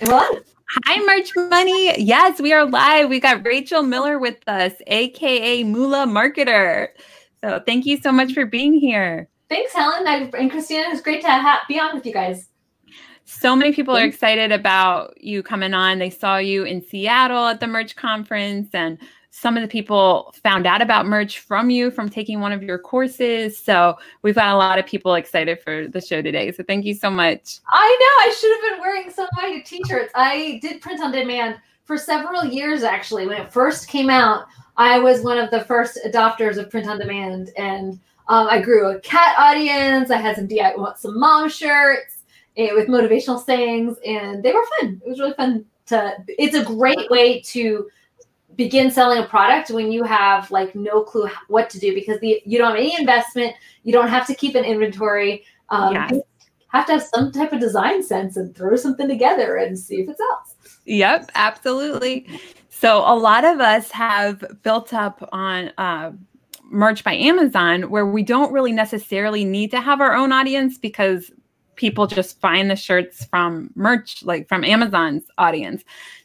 What? Hi, Merch Money. Yes, we are live. We got Rachel Miller with us, aka Moolah Marketer. So thank you so much for being here. Thanks, Helen and Christina. It's great to have, be on with you guys. So many people are excited about you coming on. They saw you in Seattle at the Merch Conference, and some of the people found out about merch from you from taking one of your courses. So we've got a lot of people excited for the show today. So thank you so much. I know. I should have been wearing some of my t-shirts. I did print on demand for several years actually. When it first came out, I was one of the first adopters of print on demand and um, I grew a cat audience. I had some DIY, some mom shirts eh, with motivational sayings, and they were fun. It was really fun to. It's a great way to begin selling a product when you have like no clue what to do because the you don't have any investment you don't have to keep an inventory um, yes. you have to have some type of design sense and throw something together and see if it sells yep absolutely so a lot of us have built up on uh, merch by amazon where we don't really necessarily need to have our own audience because people just find the shirts from merch like from amazon's audience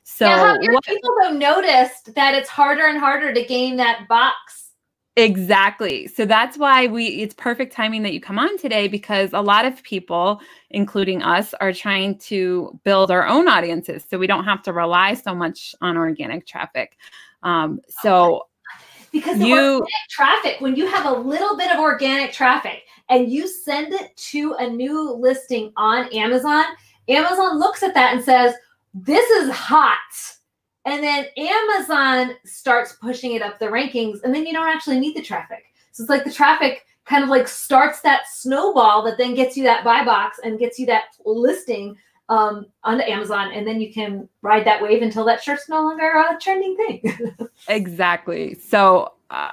so yeah, have your what, people though noticed that it's harder and harder to gain that box? Exactly. So that's why we it's perfect timing that you come on today because a lot of people, including us, are trying to build our own audiences so we don't have to rely so much on organic traffic. Um, so because you traffic, when you have a little bit of organic traffic and you send it to a new listing on Amazon, Amazon looks at that and says, this is hot. And then Amazon starts pushing it up the rankings, and then you don't actually need the traffic. So it's like the traffic kind of like starts that snowball that then gets you that buy box and gets you that listing um, onto Amazon, and then you can ride that wave until that shirt's no longer a trending thing. exactly. So uh,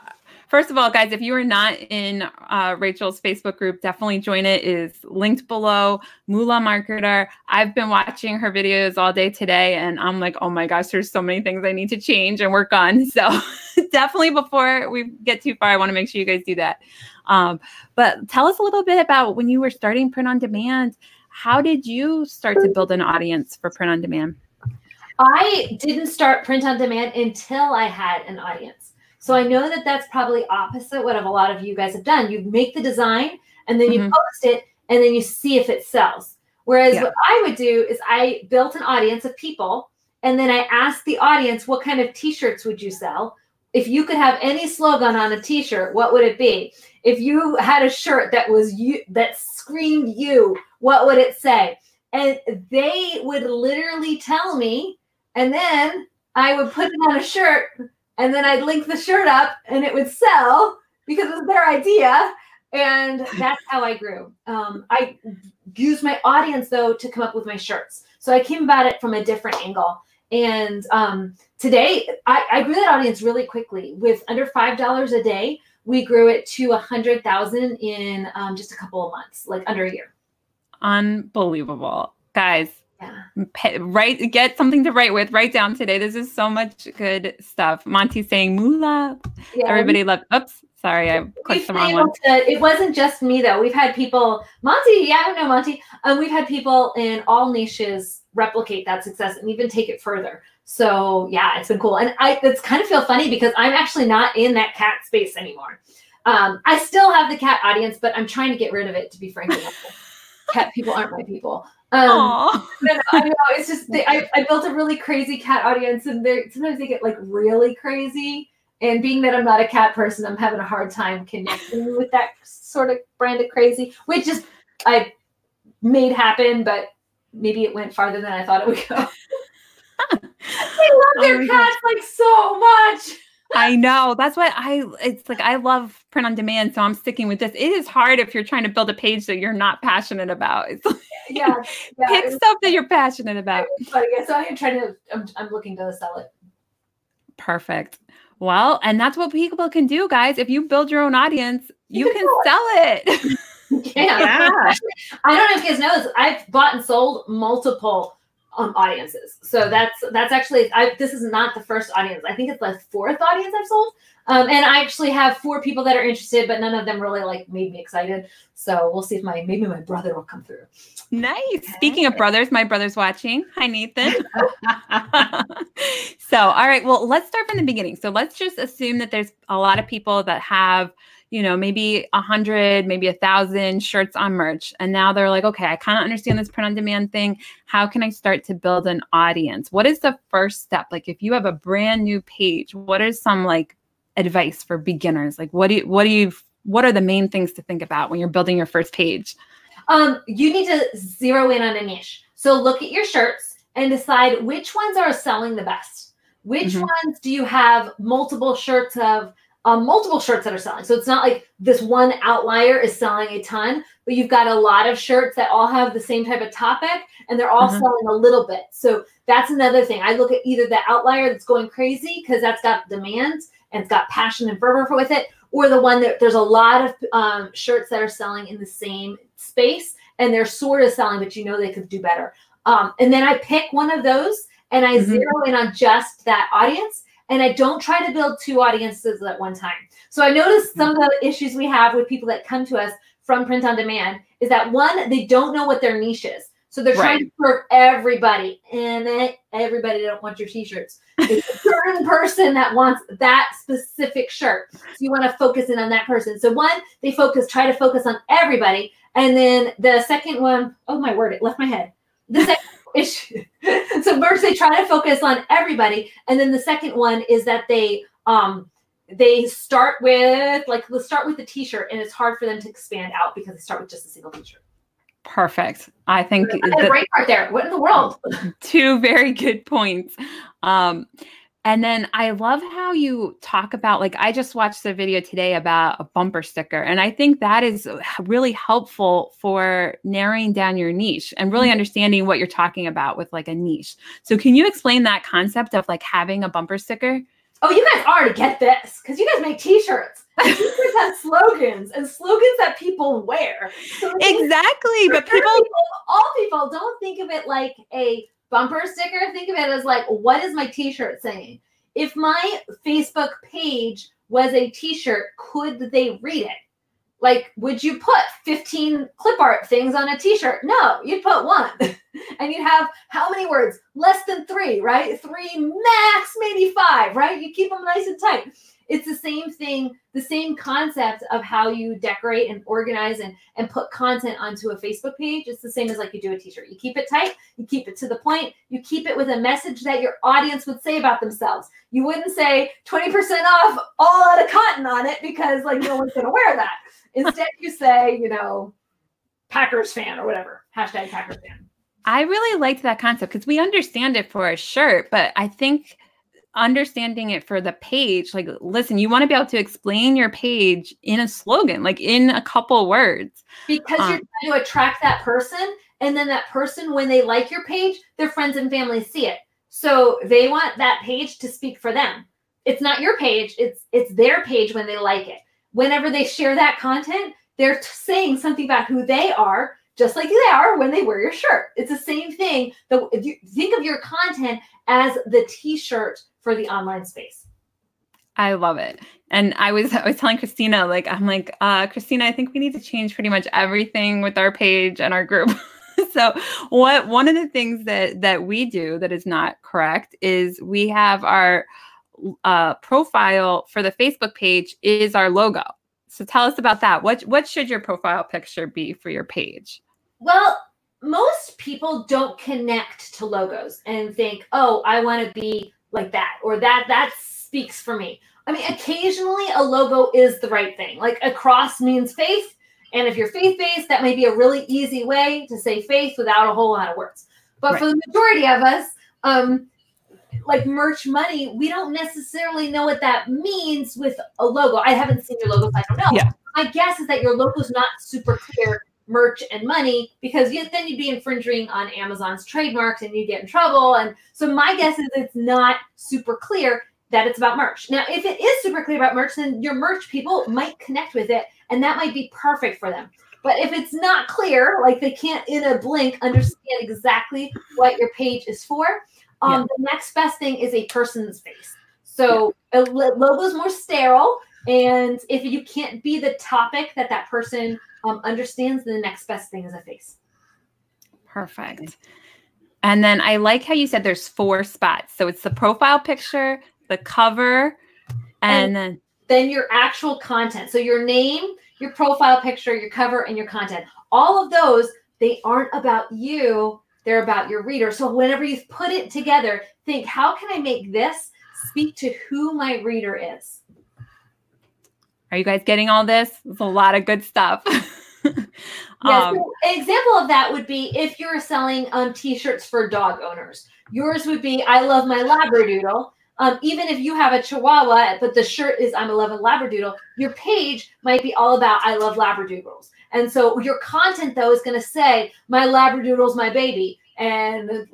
First of all, guys, if you are not in uh, Rachel's Facebook group, definitely join it. Is linked below. Moolah Marketer. I've been watching her videos all day today, and I'm like, oh my gosh, there's so many things I need to change and work on. So definitely, before we get too far, I want to make sure you guys do that. Um, but tell us a little bit about when you were starting print on demand. How did you start to build an audience for print on demand? I didn't start print on demand until I had an audience. So I know that that's probably opposite what a lot of you guys have done. You make the design and then you mm-hmm. post it and then you see if it sells. Whereas yeah. what I would do is I built an audience of people and then I asked the audience, what kind of t-shirts would you sell? If you could have any slogan on a t-shirt, what would it be? If you had a shirt that was you that screamed you, what would it say? And they would literally tell me, and then I would put it on a shirt and then I'd link the shirt up and it would sell because it was their idea. And that's how I grew. Um, I used my audience though to come up with my shirts. So I came about it from a different angle. And um, today I, I grew that audience really quickly. With under five dollars a day, we grew it to a hundred thousand in um, just a couple of months, like under a year. Unbelievable, guys! Yeah. write get something to write with. Write down today. This is so much good stuff. Monty's saying moolah. Yeah, everybody love oops sorry i clicked the wrong one. to, it wasn't just me though. We've had people monty yeah i don't know monty. Um, we've had people in all niches replicate that success and even take it further. So yeah it's been cool. And i it's kind of feel funny because i'm actually not in that cat space anymore. Um, i still have the cat audience but i'm trying to get rid of it to be frank cat people aren't my people um, I know it's just they, I, I built a really crazy cat audience, and they sometimes they get like really crazy. And being that I'm not a cat person, I'm having a hard time connecting with that sort of brand of crazy, which is I made happen, but maybe it went farther than I thought it would go. I love their oh cats God. like so much. I know. That's what I it's like I love print on demand, so I'm sticking with this. It is hard if you're trying to build a page that you're not passionate about. It's like, yeah, yeah, pick stuff that you're passionate about. But yeah, so I'm trying to I'm, I'm looking to sell it. Perfect. Well, and that's what people can do, guys. If you build your own audience, you, you can, can sell it. yeah. yeah. I don't know if you guys know this. I've bought and sold multiple um, audiences. So that's that's actually I, this is not the first audience. I think it's the fourth audience I've sold. Um, and I actually have four people that are interested, but none of them really like made me excited. So we'll see if my maybe my brother will come through. Nice. Speaking of brothers, my brother's watching. Hi, Nathan. so, all right. Well, let's start from the beginning. So let's just assume that there's a lot of people that have you know, maybe a hundred, maybe a thousand shirts on merch. And now they're like, okay, I kind of understand this print on demand thing. How can I start to build an audience? What is the first step? Like if you have a brand new page, what is some like advice for beginners? Like what do you what do you what are the main things to think about when you're building your first page? Um, you need to zero in on a niche. So look at your shirts and decide which ones are selling the best. Which mm-hmm. ones do you have multiple shirts of um, multiple shirts that are selling. So it's not like this one outlier is selling a ton, but you've got a lot of shirts that all have the same type of topic and they're all mm-hmm. selling a little bit. So that's another thing. I look at either the outlier that's going crazy because that's got demand and it's got passion and fervor for with it, or the one that there's a lot of um, shirts that are selling in the same space and they're sort of selling, but you know they could do better. Um, and then I pick one of those and I mm-hmm. zero in on just that audience and I don't try to build two audiences at one time. So I noticed some of the issues we have with people that come to us from print on demand is that one, they don't know what their niche is. So they're right. trying to serve everybody, and then everybody don't want your t-shirts. It's a certain person that wants that specific shirt. So you want to focus in on that person. So one, they focus, try to focus on everybody, and then the second one, oh my word, it left my head. The second issue. so first they try to focus on everybody, and then the second one is that they um they start with like let's start with the t-shirt, and it's hard for them to expand out because they start with just a single t-shirt. Perfect. I think the great part there. What in the world? Two very good points. Um, and then I love how you talk about, like, I just watched the video today about a bumper sticker. And I think that is really helpful for narrowing down your niche and really mm-hmm. understanding what you're talking about with like a niche. So, can you explain that concept of like having a bumper sticker? Oh, you guys already get this because you guys make t shirts. T-shirts have slogans and slogans that people wear. So exactly, but people, people, all people, don't think of it like a bumper sticker, think of it as like, what is my t-shirt saying? If my Facebook page was a t-shirt, could they read it? Like, would you put 15 clip art things on a t-shirt? No, you'd put one. and you'd have how many words? Less than three, right? Three max, maybe five, right? You keep them nice and tight it's the same thing the same concept of how you decorate and organize and, and put content onto a facebook page. It's the same as like you do a t-shirt. You keep it tight you keep it to the point you keep it with a message that your audience would say about themselves. You wouldn't say 20% off all out of cotton on it because like no one's going to wear that. Instead you say you know packers fan or whatever. Hashtag packers fan. I really liked that concept because we understand it for a shirt but i think understanding it for the page like listen you want to be able to explain your page in a slogan like in a couple words because um, you're trying to attract that person and then that person when they like your page their friends and family see it so they want that page to speak for them it's not your page it's it's their page when they like it whenever they share that content they're saying something about who they are just like they are when they wear your shirt. It's the same thing. That if you think of your content as the t-shirt for the online space. I love it. And I was I was telling Christina, like, I'm like, uh, Christina, I think we need to change pretty much everything with our page and our group. so what one of the things that that we do that is not correct is we have our uh, profile for the Facebook page is our logo. So tell us about that. What what should your profile picture be for your page? Well, most people don't connect to logos and think, "Oh, I want to be like that," or "That that speaks for me." I mean, occasionally a logo is the right thing. Like a cross means faith, and if you're faith-based, that may be a really easy way to say faith without a whole lot of words. But right. for the majority of us, um, like merch money, we don't necessarily know what that means with a logo. I haven't seen your logo, so I don't know. Yeah. My guess is that your logo is not super clear merch and money because you, then you'd be infringing on Amazon's trademarks and you get in trouble. And so my guess is it's not super clear that it's about merch. Now, if it is super clear about merch, then your merch people might connect with it and that might be perfect for them. But if it's not clear, like they can't in a blink understand exactly what your page is for, um, yeah. the next best thing is a person's face. So yeah. a logo is more sterile, and if you can't be the topic that that person um, understands, the next best thing is a face. Perfect. And then I like how you said there's four spots. So it's the profile picture, the cover, and, and then then your actual content. So your name, your profile picture, your cover, and your content. All of those, they aren't about you, they're about your reader. So whenever you put it together, think how can I make this speak to who my reader is? Are you guys getting all this? It's a lot of good stuff. yeah, um, so example of that would be if you're selling um, t-shirts for dog owners. Yours would be I love my Labradoodle. Um, even if you have a Chihuahua, but the shirt is I'm a love Labradoodle, your page might be all about I love Labradoodles. And so your content though is going to say my Labradoodle's my baby, and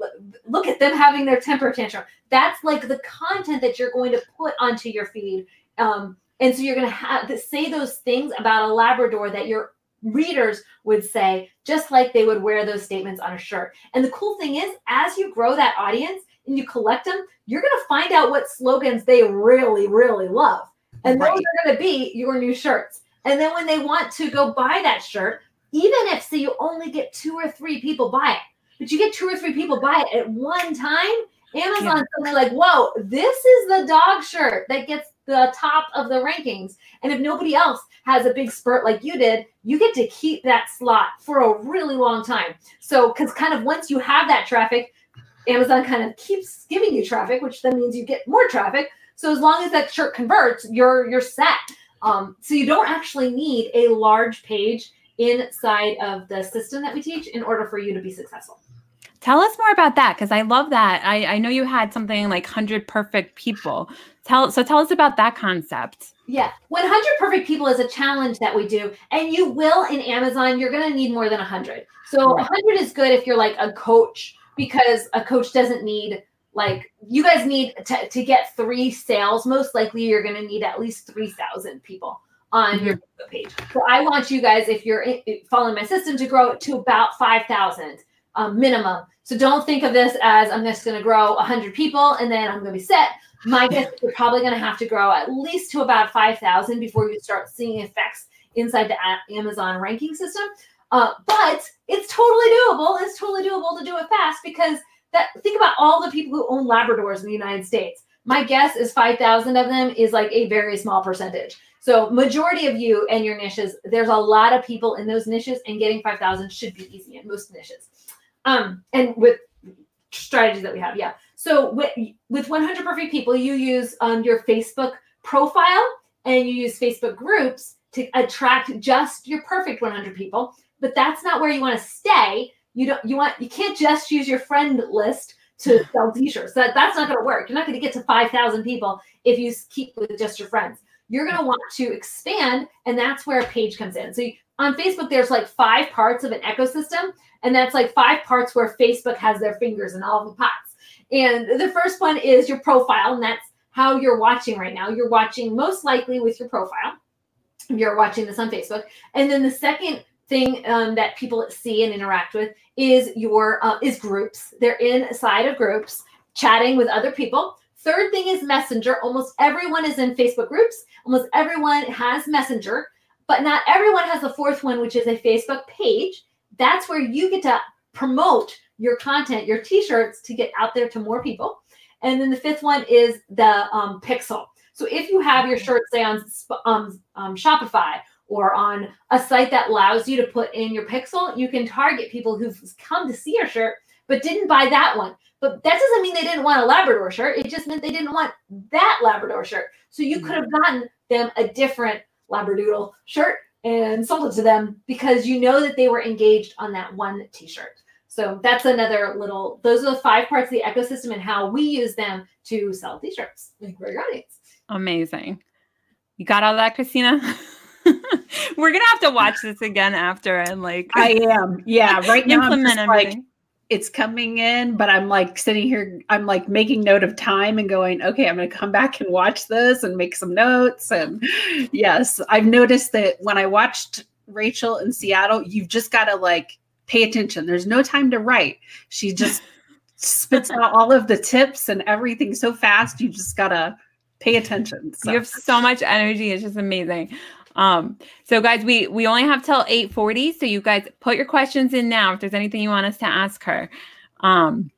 look at them having their temper tantrum. That's like the content that you're going to put onto your feed. Um, and so you're going to have to say those things about a Labrador that your readers would say, just like they would wear those statements on a shirt. And the cool thing is, as you grow that audience and you collect them, you're going to find out what slogans they really, really love. And right. those are going to be your new shirts. And then when they want to go buy that shirt, even if say you only get two or three people buy it, but you get two or three people buy it at one time, Amazon's yeah. like, whoa, this is the dog shirt that gets the top of the rankings. And if nobody else has a big spurt like you did, you get to keep that slot for a really long time. So, because kind of once you have that traffic, Amazon kind of keeps giving you traffic, which then means you get more traffic. So as long as that shirt converts, you're you're set. Um, so you don't actually need a large page inside of the system that we teach in order for you to be successful. Tell us more about that because I love that. I, I know you had something like 100 perfect people. Tell so tell us about that concept. Yeah, 100 perfect people is a challenge that we do, and you will in Amazon. You're going to need more than 100. So right. 100 is good if you're like a coach because a coach doesn't need like you guys need to, to get three sales. Most likely, you're going to need at least 3,000 people on mm-hmm. your page. So I want you guys, if you're following my system, to grow it to about 5,000 um, minimum. So don't think of this as I'm just going to grow 100 people and then I'm going to be set. My guess is you're probably going to have to grow at least to about 5,000 before you start seeing effects inside the Amazon ranking system. Uh, but it's totally doable. It's totally doable to do it fast because that think about all the people who own Labradors in the United States. My guess is 5,000 of them is like a very small percentage. So majority of you and your niches, there's a lot of people in those niches and getting 5,000 should be easy in most niches. Um, and with strategies that we have, yeah. So with, with 100 perfect people, you use um, your Facebook profile and you use Facebook groups to attract just your perfect 100 people. But that's not where you want to stay. You don't. You want. You can't just use your friend list to sell t-shirts. That that's not going to work. You're not going to get to 5,000 people if you keep with just your friends. You're going to want to expand, and that's where a page comes in. So you, on Facebook, there's like five parts of an ecosystem, and that's like five parts where Facebook has their fingers in all the pots. And the first one is your profile, and that's how you're watching right now. You're watching most likely with your profile. You're watching this on Facebook. And then the second thing um, that people see and interact with is your uh, is groups. They're inside of groups, chatting with other people. Third thing is Messenger. Almost everyone is in Facebook groups. Almost everyone has Messenger, but not everyone has the fourth one, which is a Facebook page. That's where you get to promote your content, your t-shirts to get out there to more people. And then the fifth one is the um, pixel. So if you have your shirt, say on um, um, Shopify or on a site that allows you to put in your pixel, you can target people who've come to see your shirt but didn't buy that one. But that doesn't mean they didn't want a Labrador shirt. It just meant they didn't want that Labrador shirt. So you could have gotten them a different Labradoodle shirt and sold it to them because you know that they were engaged on that one t-shirt. So that's another little, those are the five parts of the ecosystem and how we use them to sell t-shirts and grow your audience. Amazing. You got all that, Christina? We're gonna have to watch this again after and like I am. Yeah, right now I'm just like it's coming in, but I'm like sitting here, I'm like making note of time and going, okay, I'm gonna come back and watch this and make some notes. And yes, I've noticed that when I watched Rachel in Seattle, you've just got to like pay attention. There's no time to write. She just spits out all of the tips and everything so fast. You just got to pay attention. So. You have so much energy. It's just amazing. Um, so guys, we we only have till 8:40. So you guys put your questions in now if there's anything you want us to ask her. Um,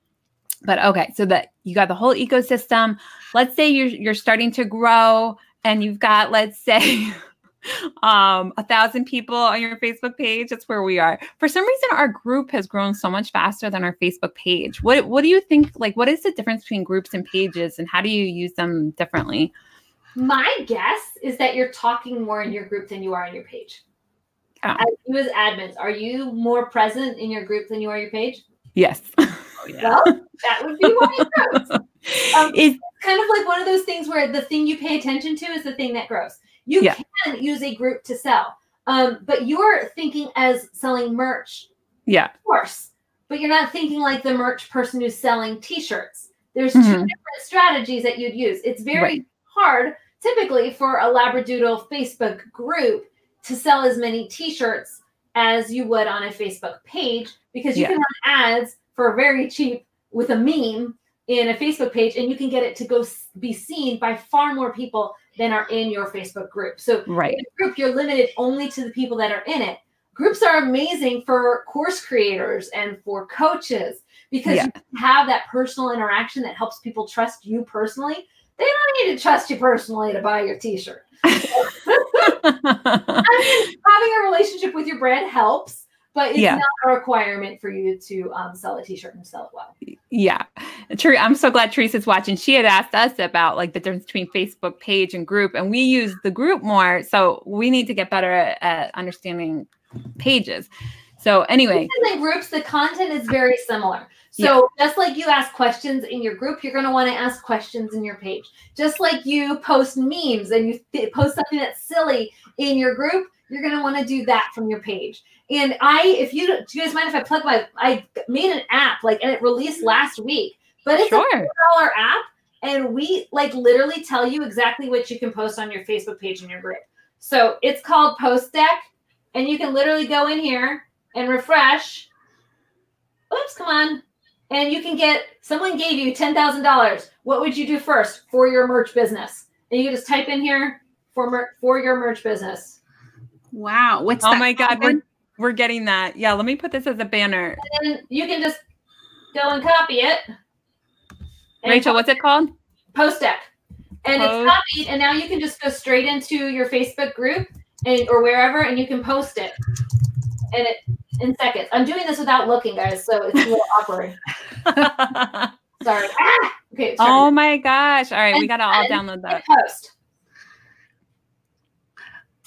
but okay, so that you got the whole ecosystem. Let's say you're you're starting to grow and you've got, let's say, um a thousand people on your facebook page that's where we are for some reason our group has grown so much faster than our facebook page what what do you think like what is the difference between groups and pages and how do you use them differently my guess is that you're talking more in your group than you are on your page oh. as you as admins are you more present in your group than you are your page yes oh, yeah. well that would be why it grows um, it's kind of like one of those things where the thing you pay attention to is the thing that grows you yeah. can use a group to sell, um, but you're thinking as selling merch. Yeah. Of course. But you're not thinking like the merch person who's selling t-shirts. There's mm-hmm. two different strategies that you'd use. It's very right. hard typically for a Labradoodle Facebook group to sell as many t-shirts as you would on a Facebook page because you yeah. can run ads for very cheap with a meme in a Facebook page and you can get it to go be seen by far more people than are in your Facebook group. So right. group, you're limited only to the people that are in it. Groups are amazing for course creators and for coaches because yeah. you have that personal interaction that helps people trust you personally. They don't need to trust you personally to buy your t-shirt. I mean, having a relationship with your brand helps, but it's yeah. not a requirement for you to um, sell a t-shirt and sell it well. Yeah. True i'm so glad teresa's watching. She had asked us about like the difference between facebook page and group and we use the group more so we need to get better at, at understanding pages. So anyway. In groups the content is very similar so yeah. just like you ask questions in your group, you're going to want to ask questions in your page. Just like you post memes and you th- post something that's silly in your group, you're going to want to do that from your page. And I, if you, do you guys mind if I plug my, I made an app like, and it released last week, but it's sure. a $4 app. And we like literally tell you exactly what you can post on your Facebook page in your group. So it's called Post Deck. And you can literally go in here and refresh. Oops, come on. And you can get, someone gave you $10,000. What would you do first for your merch business? And you just type in here for, mer- for your merch business. Wow. What's oh my God. We're, we're getting that. Yeah. Let me put this as a banner. And you can just go and copy it. And Rachel, what's it called? Post deck. And post. it's copied. And now you can just go straight into your Facebook group and or wherever and you can post it. And it in seconds. I'm doing this without looking, guys, so it's a little awkward. Sorry. Ah! Okay. Oh my gosh. All right, and we gotta all download that. Post.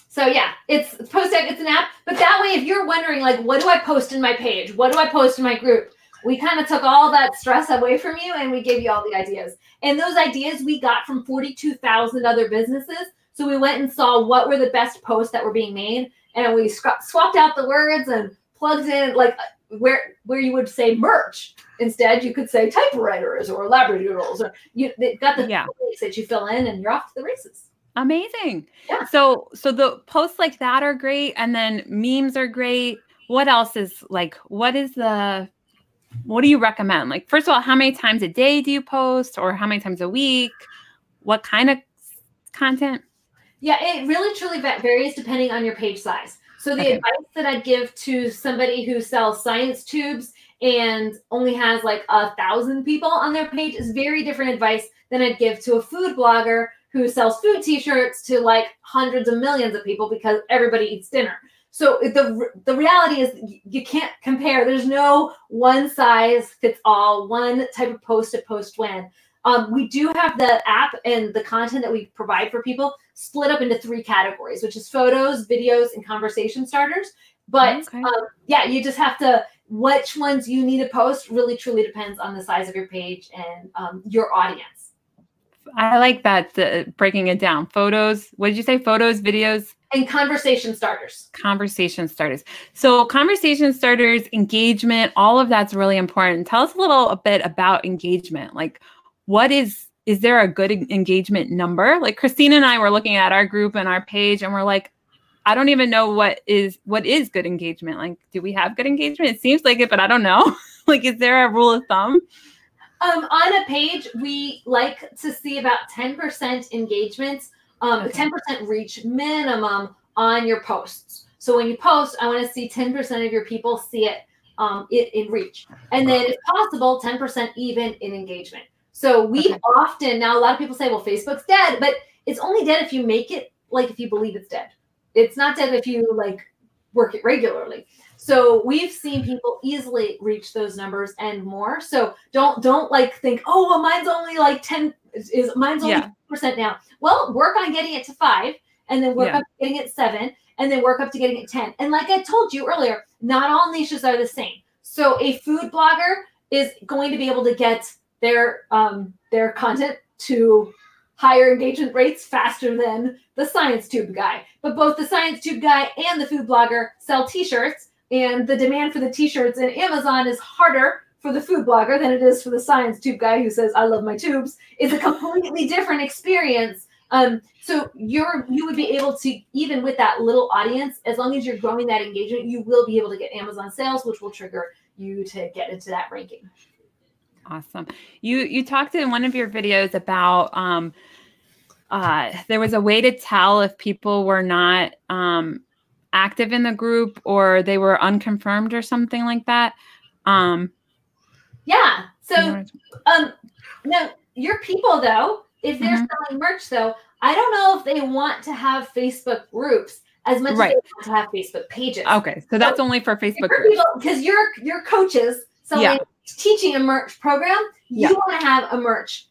So yeah, it's post it's an app. But that way, if you're wondering, like, what do I post in my page? What do I post in my group? We kind of took all that stress away from you and we gave you all the ideas. And those ideas we got from 42,000 other businesses. So we went and saw what were the best posts that were being made, and we swapped out the words and plugged in like uh, where where you would say merch. Instead, you could say typewriters or labradoodles, or you got the yeah. that you fill in, and you're off to the races. Amazing. Yeah. So so the posts like that are great and then memes are great. What else is like what is the what do you recommend? Like first of all, how many times a day do you post or how many times a week? What kind of content? Yeah, it really truly varies depending on your page size. So the okay. advice that I'd give to somebody who sells science tubes and only has like a thousand people on their page is very different advice than I'd give to a food blogger who sells food t-shirts to like hundreds of millions of people because everybody eats dinner. So the the reality is you can't compare. There's no one size fits all, one type of post to post when. Um, we do have the app and the content that we provide for people split up into three categories, which is photos, videos, and conversation starters. But okay. um, yeah, you just have to which ones you need to post really truly depends on the size of your page and um, your audience. I like that uh, breaking it down. Photos. What did you say? Photos, videos, and conversation starters. Conversation starters. So conversation starters, engagement, all of that's really important. Tell us a little a bit about engagement. Like, what is is there a good engagement number? Like Christina and I were looking at our group and our page, and we're like, I don't even know what is what is good engagement. Like, do we have good engagement? It seems like it, but I don't know. like, is there a rule of thumb? Um, on a page, we like to see about 10% engagement, um, Okay. 10% reach minimum on your posts. So when you post, I want to see 10% of your people see it um, in, in reach. And then if possible, 10% even in engagement. So we Okay. often, now a lot of people say, well, Facebook's dead, but it's only dead if you make it like if you believe it's dead. It's not dead if you like work it regularly. So we've seen people easily reach those numbers and more. So don't don't like think, oh well, mine's only like 10 is mine's only Yeah. percent now. Well, work on getting it to five and then work Yeah. up getting it seven and then work up to getting it 10. And like I told you earlier, not all niches are the same. So a food blogger is going to be able to get their um their content to higher engagement rates faster than the science tube guy. But both the science tube guy and the food blogger sell t-shirts and the demand for the t-shirts in Amazon is harder for the food blogger than it is for the science tube guy who says I love my tubes. It's a completely different experience. Um, so you're you would be able to even with that little audience, as long as you're growing that engagement, you will be able to get Amazon sales, which will trigger you to get into that ranking. Awesome. You you talked in one of your videos about um uh there was a way to tell if people were not um active in the group or they were unconfirmed or something like that. Um Yeah. So Um, no, your people though, if they're Mhm. selling merch though, I don't know if they want to have Facebook groups as much Right. as they want to have Facebook pages. okay, so that's only for Facebook groups. because your your coaches selling Yeah. Teaching a merch program, you want to have a merch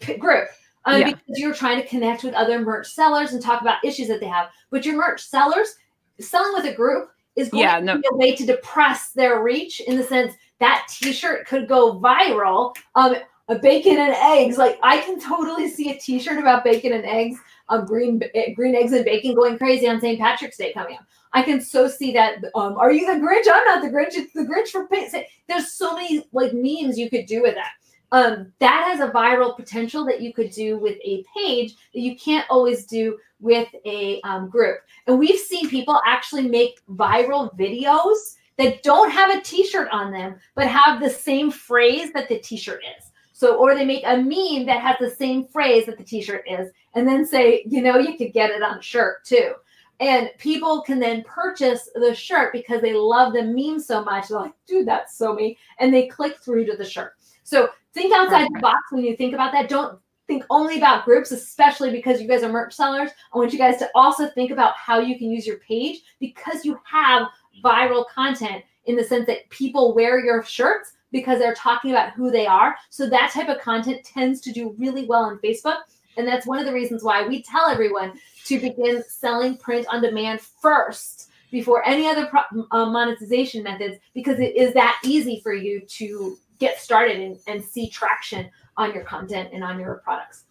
p- group. Um, Yeah. because you're trying to connect with other merch sellers and talk about issues that they have. But your merch sellers selling with a group is going Yeah, to no. be a way to depress their reach in the sense that t-shirt could go viral. Um, a bacon and eggs, like I can totally see a t-shirt about bacon and eggs, um, green eh, green eggs and bacon going crazy on St. Patrick's Day coming up. I can so see that. Um, are you the Grinch? I'm not the Grinch. It's the Grinch for paint. There's so many like memes you could do with that. Um, that has a viral potential that you could do with a page that you can't always do with a um, group. And we've seen people actually make viral videos that don't have a t-shirt on them, but have the same phrase that the t-shirt is. So, or they make a meme that has the same phrase that the t-shirt is, and then say, you know, you could get it on a shirt too. And people can then purchase the shirt because they love the meme so much. They're like, dude, that's so me. And they click through to the shirt. So think outside the box when you think about that. Don't think only about groups, especially because you guys are merch sellers. I want you guys to also think about how you can use your page because you have viral content in the sense that people wear your shirts because they're talking about who they are. So that type of content tends to do really well on Facebook. And that's one of the reasons why we tell everyone to begin selling print on demand first before any other pro- uh, monetization methods because it is that easy for you to get started and, and see traction on your content and on your products.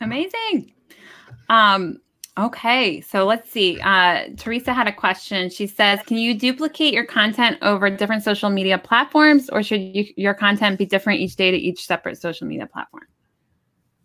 Amazing. Um, okay, so let's see. Uh, Teresa had a question. She says, "Can you duplicate your content over different social media platforms, or should you, your content be different each day to each separate social media platform?"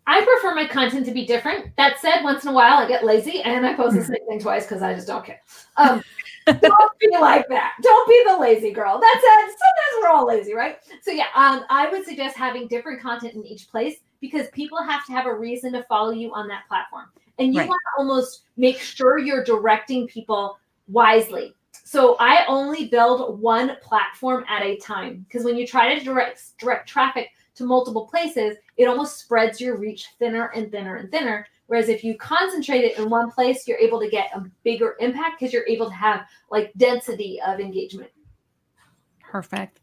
I prefer my content to be different. That said, once in a while I get lazy and I post the same thing twice because I just don't care. Um, don't be like that. Don't be the lazy girl. That said, sometimes we're all lazy, right? So yeah, um, I would suggest having different content in each place because people have to have a reason to follow you on that platform, and you Right. want to almost make sure you're directing people wisely. So I only build one platform at a time because when you try to direct direct traffic to multiple places, it almost spreads your reach thinner and thinner and thinner. Whereas if you concentrate it in one place, you're able to get a bigger impact because you're able to have like density of engagement. Perfect.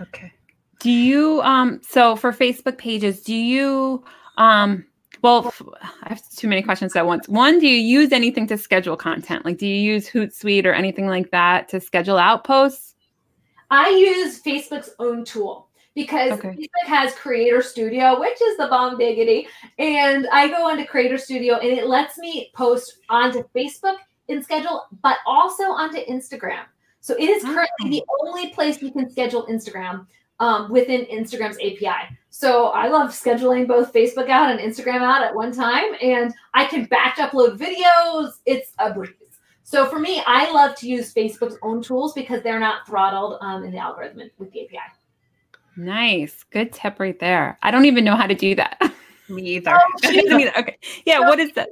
Okay. Do you um so for Facebook pages, do you um well I have too many questions at once. One, do you use anything to schedule content? Like do you use Hootsuite or anything like that to schedule out posts? I use Facebook's own tool because Okay. Facebook has Creator Studio, which is the bomb diggity. And I go onto Creator Studio and it lets me post onto Facebook in schedule, but also onto Instagram. So it is currently the only place you can schedule Instagram um, within Instagram's API. So I love scheduling both Facebook out and Instagram out at one time, and I can batch upload videos. It's a breeze. So for me, I love to use Facebook's own tools because they're not throttled um, in the algorithm with the API. Nice. Good tip right there. I don't even know how to do that. Me either. Oh, okay. Yeah. So, what is that?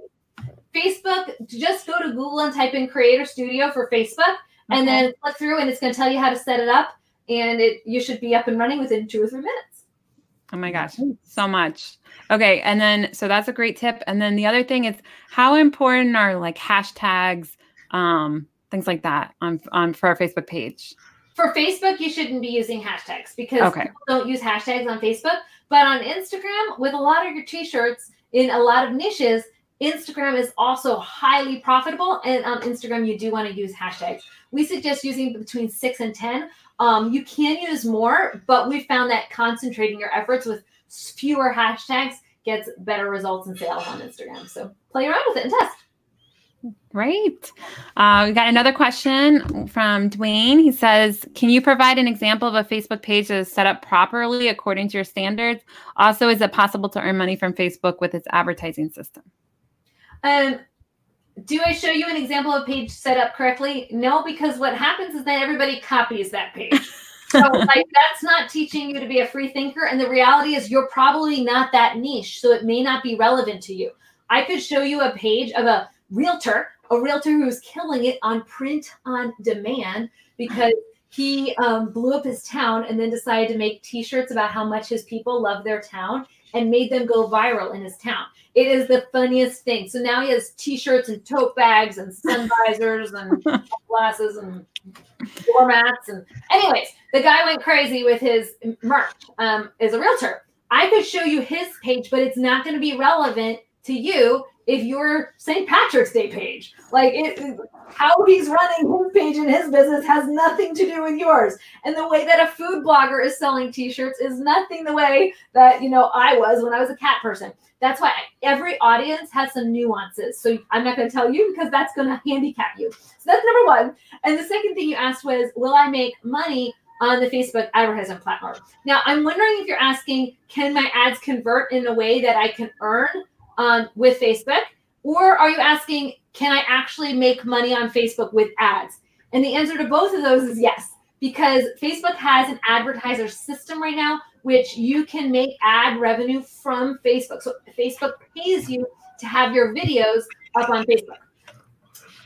Facebook, just go to Google and type in Creator Studio for Facebook, okay. and then click through, and it's going to tell you how to set it up, and it you should be up and running within two or three minutes. Oh my gosh, so much. Okay, and then so that's a great tip. And then the other thing is how important are like hashtags, um, things like that on on for our Facebook page. For Facebook, you shouldn't be using hashtags because okay. people don't use hashtags on Facebook. But on Instagram, with a lot of your t-shirts in a lot of niches, Instagram is also highly profitable. And on Instagram, you do want to use hashtags. We suggest using between six and 10. Um, you can use more, but we found that concentrating your efforts with fewer hashtags gets better results in sales on Instagram. So play around with it and test. Great. Uh, we got another question from Dwayne. He says, Can you provide an example of a Facebook page that is set up properly according to your standards? Also, is it possible to earn money from Facebook with its advertising system? Um, do I show you an example of page set up correctly? No, because what happens is that everybody copies that page. so like that's not teaching you to be a free thinker. And the reality is you're probably not that niche. So it may not be relevant to you. I could show you a page of a realtor, a realtor who's killing it on print on demand because he um, blew up his town and then decided to make t-shirts about how much his people love their town and made them go viral in his town. It is the funniest thing. So now he has t-shirts and tote bags and sun visors and glasses and doormats and anyways, the guy went crazy with his merch um, as a realtor. I could show you his page, but it's not going to be relevant to you if you're St. Patrick's Day page. Like it, how he's running his page in his business has nothing to do with yours. And the way that a food blogger is selling t-shirts is nothing the way that, you know, I was when I was a cat person. That's why every audience has some nuances. So I'm not going to tell you because that's going to handicap you. So that's number one. And the second thing you asked was, will I make money on the Facebook advertising platform? Now, I'm wondering if you're asking, can my ads convert in a way that I can earn um, with Facebook? Or are you asking, can I actually make money on Facebook with ads? And the answer to both of those is yes, because Facebook has an advertiser system right now, which you can make ad revenue from Facebook. So Facebook pays you to have your videos up on Facebook.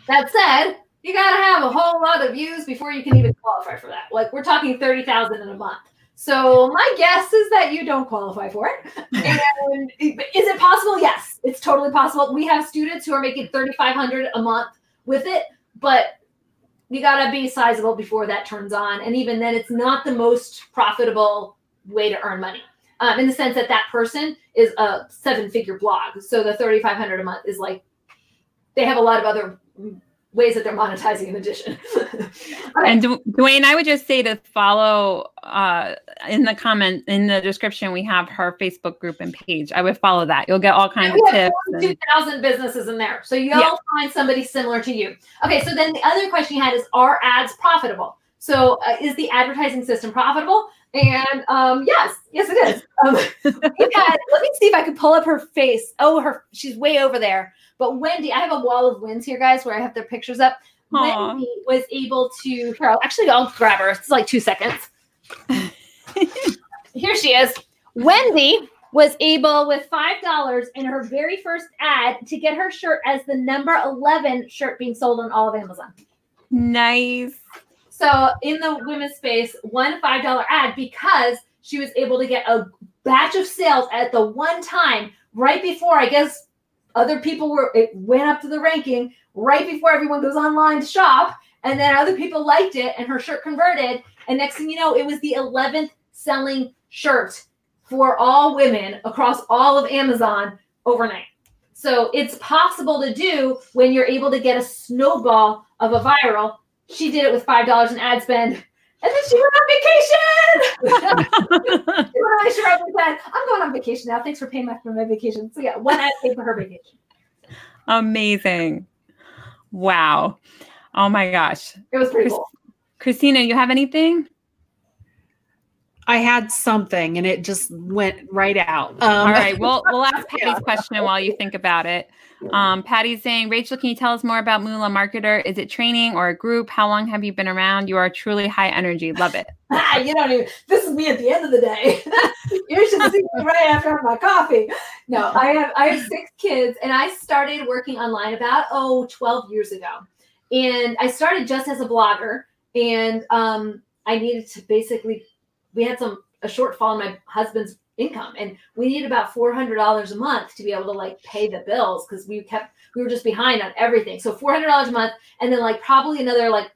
That said, you got to have a whole lot of views before you can even qualify for that. Like we're talking 30,000 in a month. So my guess is that you don't qualify for it. And is it possible? Yes, it's totally possible. We have students who are making 3,500 a month with it, but you got to be sizable before that turns on. And even then, it's not the most profitable way to earn money. Um, in the sense that that person is a seven figure blog. So the 3,500 a month is like, they have a lot of other ways that they're monetizing in addition. And Dwayne, I would just say to follow uh, in the comment in the description, we have her Facebook group and page. I would follow that. You'll get all kinds of tips. Two thousand businesses in there, so you'll yeah. find somebody similar to you. Okay, so then the other question you had is: Are ads profitable? So uh, is the advertising system profitable? And um, yes, yes, it is. Um, had, let me see if I could pull up her face. Oh, her she's way over there. But Wendy, I have a wall of wins here, guys, where I have their pictures up. Aww. Wendy was able to. Here, I'll, actually, I'll grab her. It's like two seconds. here she is. Wendy was able, with five dollars in her very first ad, to get her shirt as the number eleven shirt being sold on all of Amazon. Nice. So in the women's space, one five dollar ad because she was able to get a batch of sales at the one time right before I guess other people were it went up to the ranking right before everyone goes online to shop. And then other people liked it and her shirt converted. And next thing you know it was the 11th selling shirt for all women across all of amazon overnight. So it's possible to do when you're able to get a snowball of a viral she did it with five dollars in ad spend and then she went on vacation. she went on I'm going on vacation now. Thanks for paying my for my vacation. So yeah, one ad paid for her vacation. Amazing. Wow. Oh my gosh. It was pretty Chris- cool. Christina, you have anything? I had something and it just went right out. Um, All right. Well, we'll ask Patty's question while you think about it. Um, Patty's saying, Rachel, can you tell us more about Moolah Marketer? Is it training or a group? How long have you been around? You are truly high energy. Love it. you don't even, this is me at the end of the day. you should see me right after my coffee. No, I have, I have six kids and I started working online about, oh, 12 years ago. And I started just as a blogger and um, I needed to basically we had some a shortfall in my husband's income and we needed about $400 a month to be able to like pay the bills because we kept we were just behind on everything. So $400 a month and then like probably another like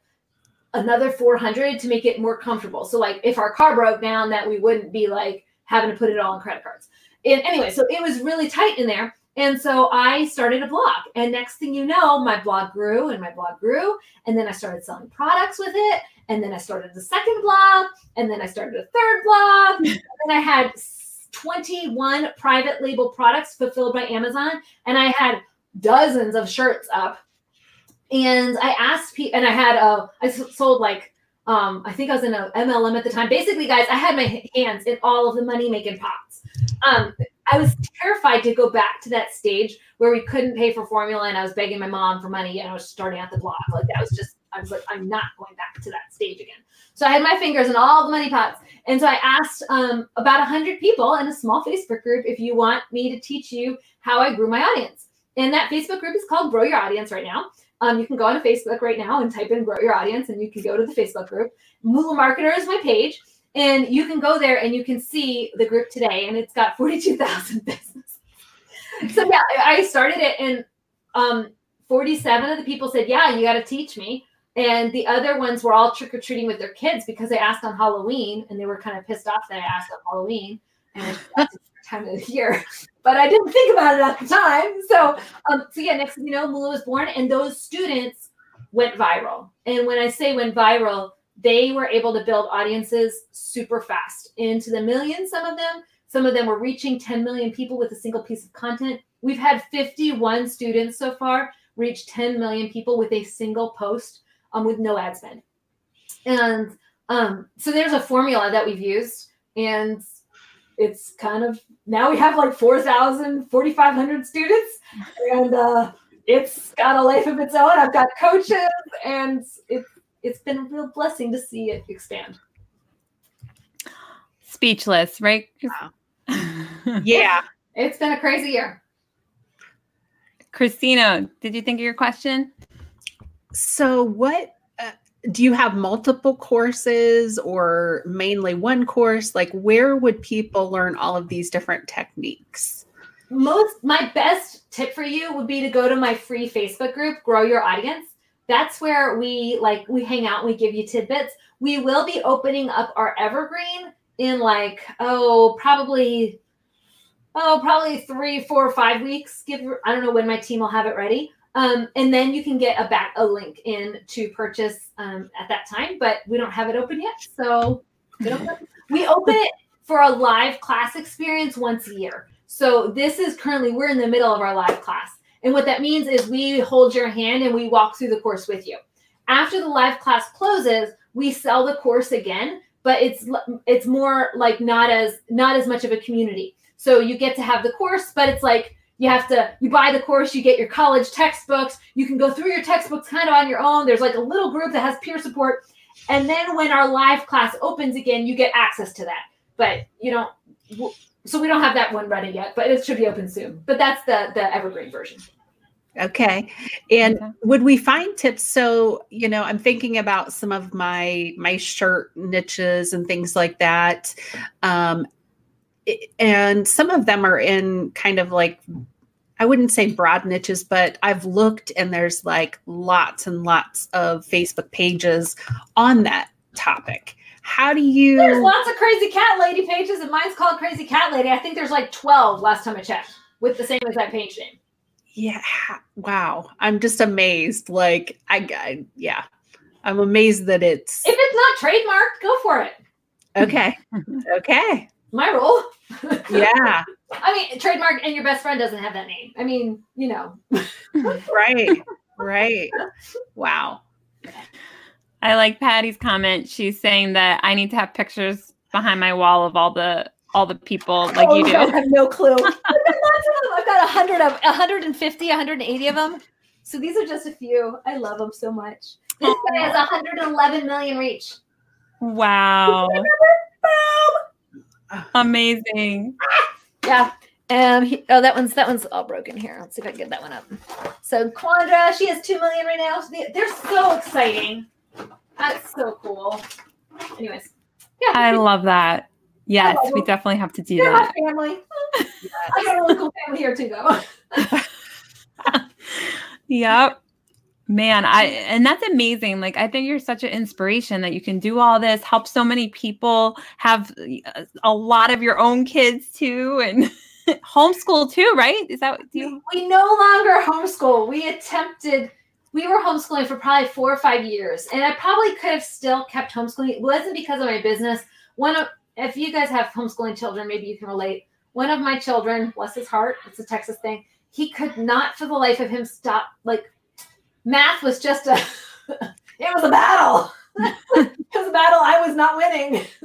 another 400 to make it more comfortable. So like if our car broke down that we wouldn't be like having to put it all on credit cards. And anyway so it was really tight in there and so I started a blog. And next thing you know, my blog grew and my blog grew. And then I started selling products with it. And then I started the second blog. And then I started a third blog. and then I had 21 private label products fulfilled by Amazon. And I had dozens of shirts up. And I asked people, and I had, a, I sold like, um, I think I was in a MLM at the time. Basically, guys, I had my hands in all of the money making pots. Um, I was terrified to go back to that stage where we couldn't pay for formula and I was begging my mom for money and I was starting at the blog. Like that was just, I was like, I'm not going back to that stage again. So I had my fingers in all the money pots. And so I asked um, about 100 people in a small Facebook group if you want me to teach you how I grew my audience. And that Facebook group is called Grow Your Audience right now. Um, you can go on Facebook right now and type in Grow Your Audience and you can go to the Facebook group. Moolah Marketer is my page. And you can go there and you can see the group today, and it's got 42,000 businesses. So, yeah, I started it, and um, 47 of the people said, Yeah, you got to teach me. And the other ones were all trick or treating with their kids because they asked on Halloween, and they were kind of pissed off that I asked on Halloween. Time of the year, but I didn't think about it at the time. So, um, so yeah, next thing you know, Moolah was born, and those students went viral. And when I say went viral, they were able to build audiences super fast into the millions, some of them. Some of them were reaching 10 million people with a single piece of content. We've had 51 students so far reach 10 million people with a single post um, with no ad spend. And um, so there's a formula that we've used, and it's kind of now we have like 4,000, 4,500 students, and uh, it's got a life of its own. I've got coaches, and it's it's been a real blessing to see it expand. Speechless, right? Wow. yeah. It's been a crazy year. Christina, did you think of your question? So, what uh, do you have multiple courses or mainly one course? Like, where would people learn all of these different techniques? Most, my best tip for you would be to go to my free Facebook group, Grow Your Audience that's where we like we hang out and we give you tidbits. We will be opening up our evergreen in like oh probably oh probably three four five weeks. Give i don't know when my team will have it ready. Um, and then you can get a back a link in to purchase um, at that time but we don't have it open yet so we, we open it for a live class experience once a year. So this is currently we're in the middle of our live class and what that means is we hold your hand and we walk through the course with you. After the live class closes, we sell the course again, but it's it's more like not as not as much of a community. So you get to have the course, but it's like you have to you buy the course, you get your college textbooks, you can go through your textbooks kind of on your own. There's like a little group that has peer support. And then when our live class opens again, you get access to that. But you don't so we don't have that one ready yet, but it should be open soon. But that's the the evergreen version. Okay. And okay. would we find tips? So, you know, I'm thinking about some of my my shirt niches and things like that. Um and some of them are in kind of like I wouldn't say broad niches, but I've looked and there's like lots and lots of Facebook pages on that topic. How do you There's lots of crazy cat lady pages and mine's called Crazy Cat Lady. I think there's like 12 last time I checked with the same exact page name yeah wow. I'm just amazed like I, I yeah. I'm amazed that it's if it's not trademarked go for it. Okay. Okay. My role yeah. I mean trademark and your best friend doesn't have that name. I mean you know. Right. Right. Wow. I like patty's comment. She's saying that i need to have pictures behind my wall of all the all the people like oh, you do. I have no clue. I've got lots of them. I've got 100 of 150, 180 of them. So these are just a few. I love them so much. This guy has 111 million reach. Wow. Boom. Amazing. Yeah. Um. He, oh, that one's that one's all broken here. Let's see if I can get that one up. So Quandra, she has two million right now. They're so exciting. That's so cool. Anyways, yeah. I love that. Yes, we definitely have to do they're my that. family. I got a really cool family here too, though. Yep. Man, I and that's amazing. Like I think you're such an inspiration that you can do all this, help so many people, have uh, a lot of your own kids too and homeschool too, right? Is that do you we no longer homeschool. We attempted, we were homeschooling for probably four or five years, and I probably could have still kept homeschooling. It wasn't because of my business. One of, if you guys have homeschooling children, maybe you can relate. One of my children, bless his heart, it's a Texas thing. He could not, for the life of him, stop. Like math was just a, it was a battle. it was a battle. I was not winning.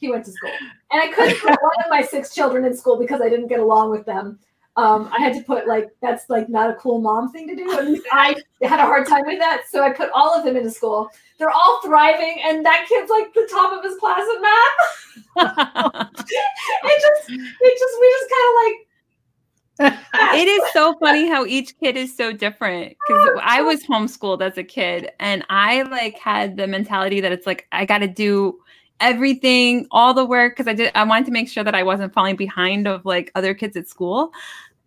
So he went to school, and I couldn't put one of my six children in school because I didn't get along with them. Um, I had to put like that's like not a cool mom thing to do. At least I had a hard time with that, so I put all of them into school. They're all thriving, and that kid's like the top of his class at math. it just, it just, we just kind of like it is so funny how each kid is so different because I was homeschooled as a kid and I like had the mentality that it's like I got to do everything, all the work because I did I wanted to make sure that I wasn't falling behind of like other kids at school.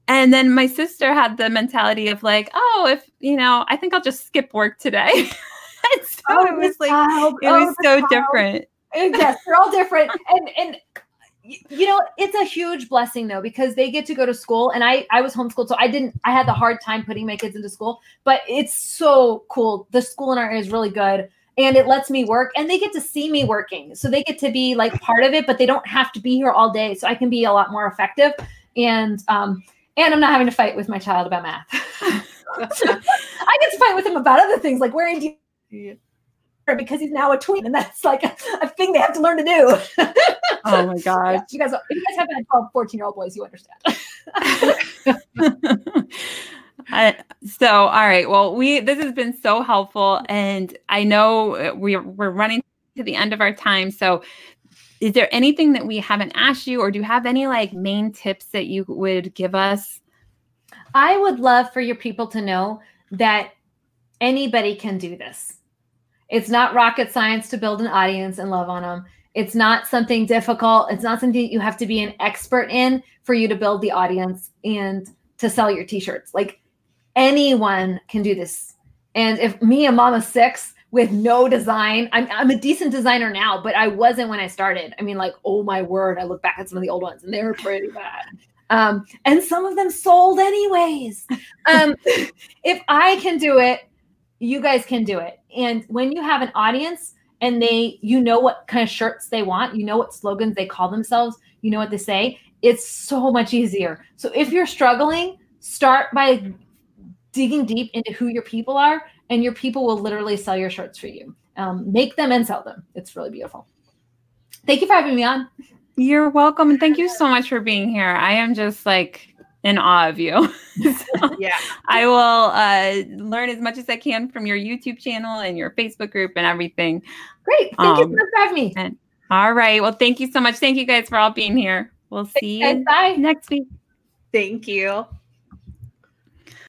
And then my sister had the mentality of like, oh, if you know, I think I'll just skip work today. and so Oh, it was like child. it Oh, was so child. different. Uh, yes, they're all different. And and you know, it's a huge blessing though because they get to go to school. And I I was homeschooled, so I didn't. I had the hard time putting my kids into school, but it's so cool. The school in our area is really good. And it lets me work, and they get to see me working, so they get to be like part of it. But they don't have to be here all day, so I can be a lot more effective. And um, and I'm not having to fight with my child about math. I get to fight with him about other things like wearing deodorant because he's now a tween, and that's like a, a thing they have to learn to do. Oh my god. Yeah, you guys, if you guys have had 12, 14 year old boys, you understand. I, so all right well we this has been so helpful and i know uh, we're, we're running to the end of our time so is there anything that we haven't asked you or do you have any like main tips that you would give us I would love for your people to know that anybody can do this. It's not rocket science to build an audience and love on them. It's not something difficult. It's not something you have to be an expert in for you to build the audience and to sell your t-shirts. Like anyone can do this. And if me, a mom of six with no design, I'm, I'm a decent designer now, but I wasn't when I started. I mean, like, oh my word, I look back at some of the old ones and they were pretty bad. Um, and some of them sold anyways. Um, if I can do it, you guys can do it. And when you have an audience and they, you know what kind of shirts they want, you know what slogans they call themselves, you know what they say, it's so much easier. So if you're struggling, start by digging deep into who your people are, and your people will literally sell your shirts for you. Um, make them and sell them. It's really beautiful. Thank you for having me on. you're welcome and thank you so much for being here i am just like in awe of you So yeah. i will uh, learn as much as i can from your youtube channel and your facebook group and everything Great. Thank you so Um, much for having me. all right well thank you so much thank you guys for all being here we'll see Guys, you bye. next week Thank you.